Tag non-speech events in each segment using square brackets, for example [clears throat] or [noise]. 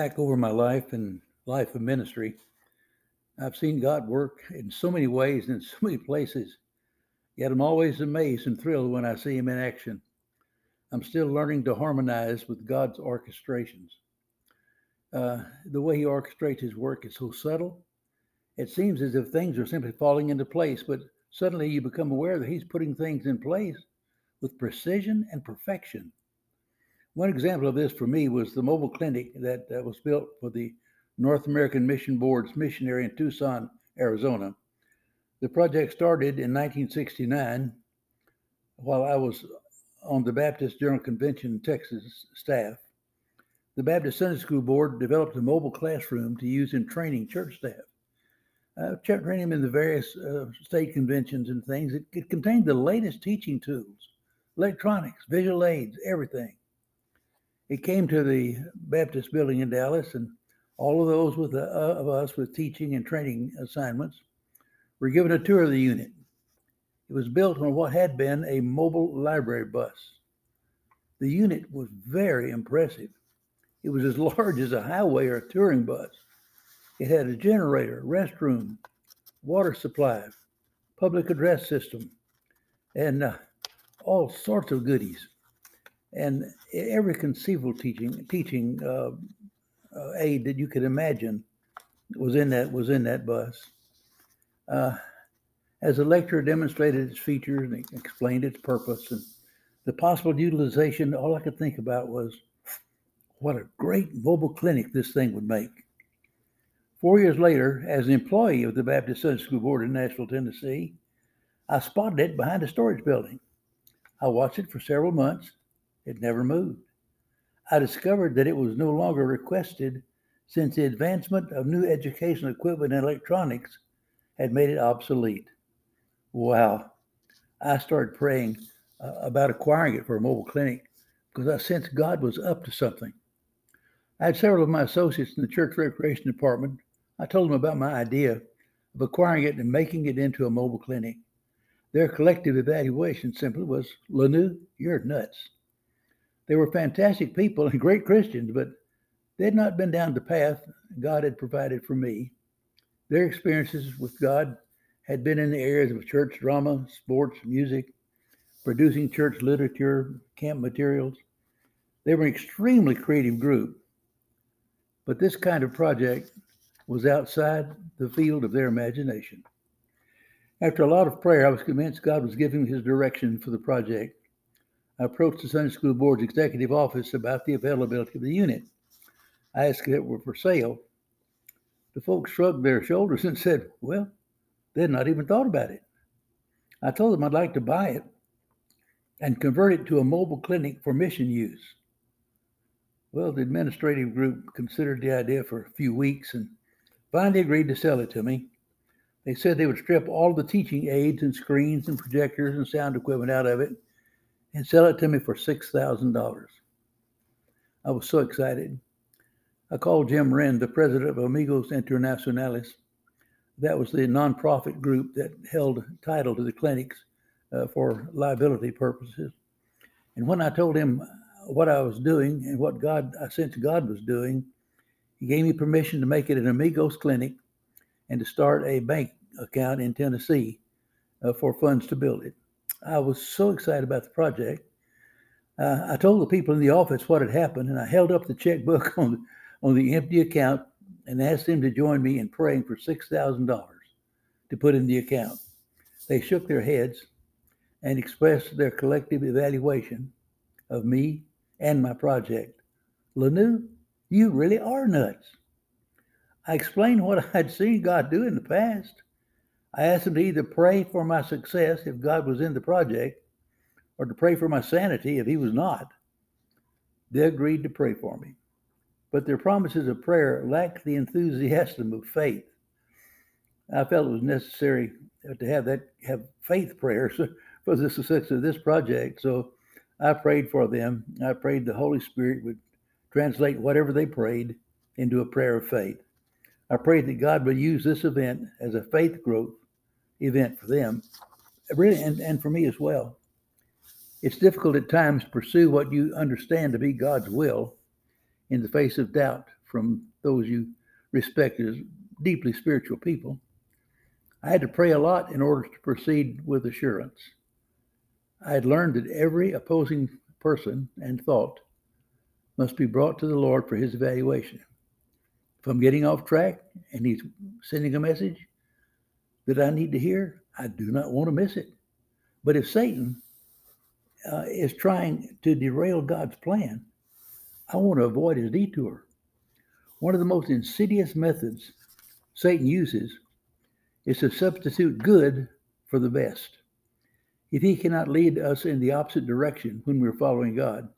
Back over my life and life of ministry, I've seen God work in so many ways and in so many places. Yet I'm always amazed and thrilled when I see Him in action. I'm still learning to harmonize with God's orchestrations. Uh, the way He orchestrates His work is so subtle. It seems as if things are simply falling into place, but suddenly you become aware that He's putting things in place with precision and perfection. One example of this for me was the mobile clinic that uh, was built for the North American Mission Board's missionary in Tucson, Arizona. The project started in 1969 while I was on the Baptist General Convention Texas staff. The Baptist Sunday School Board developed a mobile classroom to use in training church staff. Uh, training them in the various uh, state conventions and things. It, it contained the latest teaching tools, electronics, visual aids, everything. It came to the Baptist building in Dallas, and all of those with uh, of us with teaching and training assignments were given a tour of the unit. It was built on what had been a mobile library bus. The unit was very impressive. It was as [laughs] large as a highway or a touring bus. It had a generator, restroom, water supply, public address system, and uh, all sorts of goodies and every conceivable teaching teaching uh, uh, aid that you could imagine was in that was in that bus. Uh, as the lecturer demonstrated its features and explained its purpose and the possible utilization, all I could think about was what a great mobile clinic this thing would make. Four years later, as an employee of the Baptist Sunday School Board in Nashville, Tennessee, I spotted it behind a storage building. I watched it for several months it never moved. I discovered that it was no longer requested since the advancement of new educational equipment and electronics had made it obsolete. Wow. I started praying uh, about acquiring it for a mobile clinic because I sensed God was up to something. I had several of my associates in the church recreation department. I told them about my idea of acquiring it and making it into a mobile clinic. Their collective evaluation simply was, LaNoue, you're nuts. They were fantastic people and great Christians, but they had not been down the path God had provided for me. Their experiences with God had been in the areas of church drama, sports, music, producing church literature, camp materials. They were an extremely creative group, but this kind of project was outside the field of their imagination. After a lot of prayer, I was convinced God was giving me his direction for the project. I approached the Sunday School Board's executive office about the availability of the unit. I asked if it were for sale. The folks shrugged their shoulders [laughs] and said, Well, they had not even thought about it. I told them I'd like to buy it and convert it to a mobile clinic for mission use. Well, the administrative group considered the idea for a few weeks and finally agreed to sell it to me. They said they would strip all the teaching aids and screens and projectors and sound equipment out of it and sell it to me for $6,000. I was so excited. I called Jim Wren, the president of Amigos Internacionales. That was the nonprofit group that held title to the clinics uh, for liability purposes. And when I told him what I was doing and what God, I sensed God was doing, he gave me permission to make it an Amigos clinic and to start a bank account in Tennessee uh, for funds to build it. I was so excited about the project. Uh, I told the people in the office what had happened, and I held up the checkbook [laughs] on on the empty account and asked them to join me in praying for six thousand dollars to put in the account. They shook their heads and expressed their collective evaluation of me and my project. LaNoue, you really are nuts. I explained what [laughs] I'd seen God do in the past. I asked them to either pray for my success if God was in the project or to pray for my sanity if he was not. They agreed to pray for me. But their promises of prayer lacked the enthusiasm of faith. I felt it was necessary to have that have faith prayers [laughs] for the success of this project. So I prayed for them. I prayed the Holy Spirit would translate whatever they prayed into a prayer of faith. I prayed that God would use this event as a faith growth event for them, really, and, and for me as well. It's difficult at times to pursue what you understand to be God's will. in the face of doubt from those you respect as deeply spiritual people. I had to pray a lot in order to proceed with assurance. I had learned that every opposing person and thought must be brought to the Lord for his evaluation. If I'm getting off track and he's sending a message that I need to hear, I do not want to miss it. But if Satan uh, is trying to derail God's plan, I want to avoid his detour. One of the most insidious methods Satan uses is to substitute good for the best. If he cannot lead us in the opposite direction when we're following God,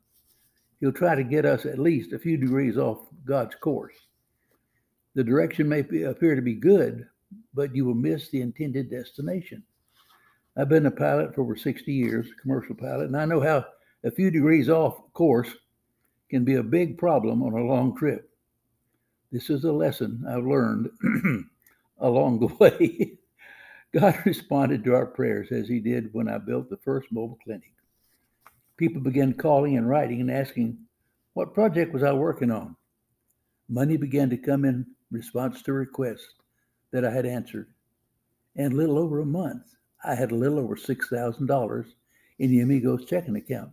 he'll try to get us at least a few degrees off God's course. The direction may appear to be good, but you will miss the intended destination. I've been a pilot for over 60 years, a commercial pilot, and I know how a few degrees off course can be a big problem on a long trip. This is a lesson I've learned [clears throat] along the [laughs] way. God responded to our prayers as He did when I built the first mobile clinic. People began calling and writing and asking what project was I working on. Money began to come in response to requests that I had answered. And a little over a month, I had a little over $6,000 in the Amigos checking account.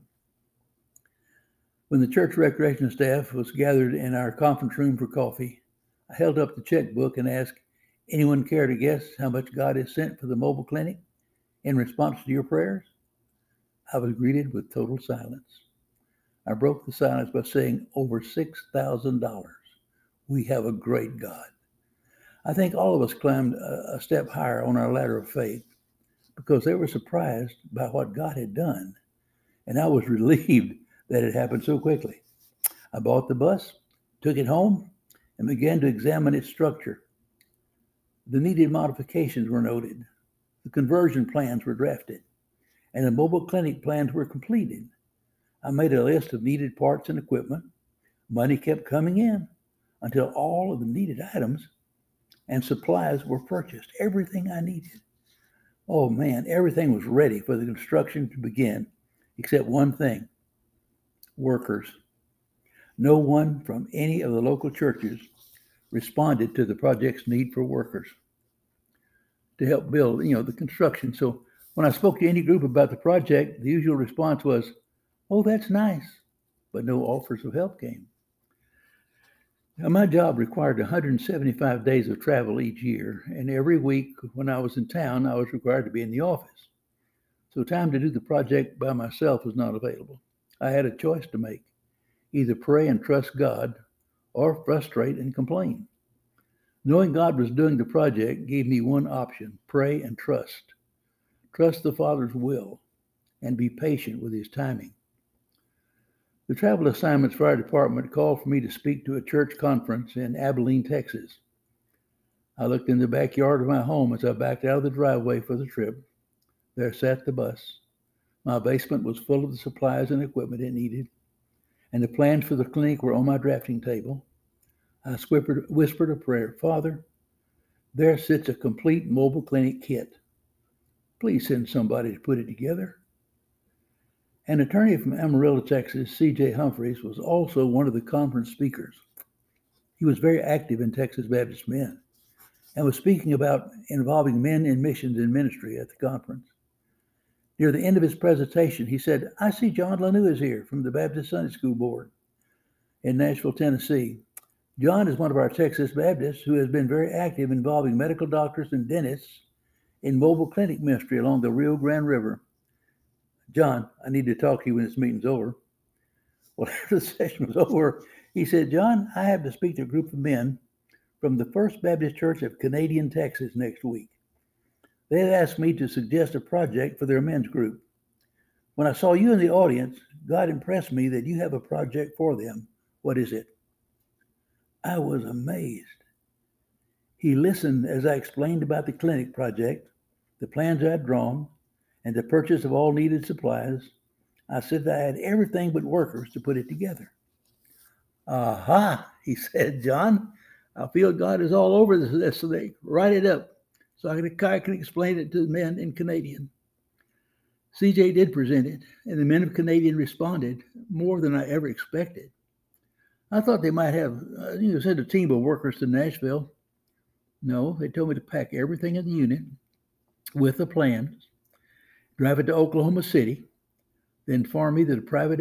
When the church recreation staff was gathered in our conference room for coffee, I held up the checkbook and asked, Anyone care to guess how much God has sent for the mobile clinic in response to your prayers? I was greeted with total silence. I broke the silence by saying, Over $6,000. We have a great God. I think all of us climbed a, step higher on our ladder of faith because they were surprised by what God had done. And I was [laughs] relieved that it happened so quickly. I bought the bus, took it home, and began to examine its structure. The needed modifications were noted, the conversion plans were drafted, and the mobile clinic plans were completed. I made a list of needed parts and equipment. Money kept coming in until all of the needed items and supplies were purchased, everything I needed. Oh man, everything was ready for the construction to begin, except one thing workers. No one from any of the local churches responded to the project's need for workers to help build, you know, the construction. So when I spoke to any group about the project, the usual response was, "Oh, that's nice," but no offers of help came. Now, my job required 175 days of travel each year, and every week when I was in town, I was required to be in the office. So time to do the project by myself was not available. I had a choice to make either pray and trust God or frustrate and complain. Knowing God was doing the project gave me one option pray and trust. Trust the Father's will and be patient with his timing. The travel assignments fire department called for me to speak to a church conference in Abilene, Texas. I looked in the backyard of my home as I backed out of the driveway for the trip. There sat the bus. My basement was full of the supplies and equipment it needed, and the plans for the clinic were on my drafting table. I whispered a prayer Father, there sits a complete mobile clinic kit. Please send somebody to put it together. An attorney from Amarillo, Texas, C.J. Humphreys, was also one of the conference speakers. He was very active in Texas Baptist Men and was speaking about involving men in missions and ministry at the conference. Near the end of his presentation, he said, I see John LaNoue is here from the Baptist Sunday School Board in Nashville, Tennessee. John is one of our Texas Baptists who has been very active involving medical doctors and dentists in mobile clinic ministry along the Rio Grande River. John, I need to talk to you when this meeting's over. Well, after [laughs] the session was over, he said, John, I have to speak to a group of men from the First Baptist Church of Canadian, Texas next week. They had asked me to suggest a project for their men's group. When I saw you in the audience, God impressed me that you have a project for them. What is it? I was amazed. He listened as I explained about the clinic project, the plans I'd drawn, and the purchase of all needed supplies, I said that I had everything but workers to put it together. Aha, [laughs] he said, John, I feel God is all over this, this today. Write it up so I can, I can explain it to the men in Canadian. CJ did present it, and the men of Canadian responded more than I ever expected. I thought they might have, uh, you know, sent a team of workers to Nashville. No, they told me to pack everything in the unit with the plans drive it to Oklahoma City, then farm either a private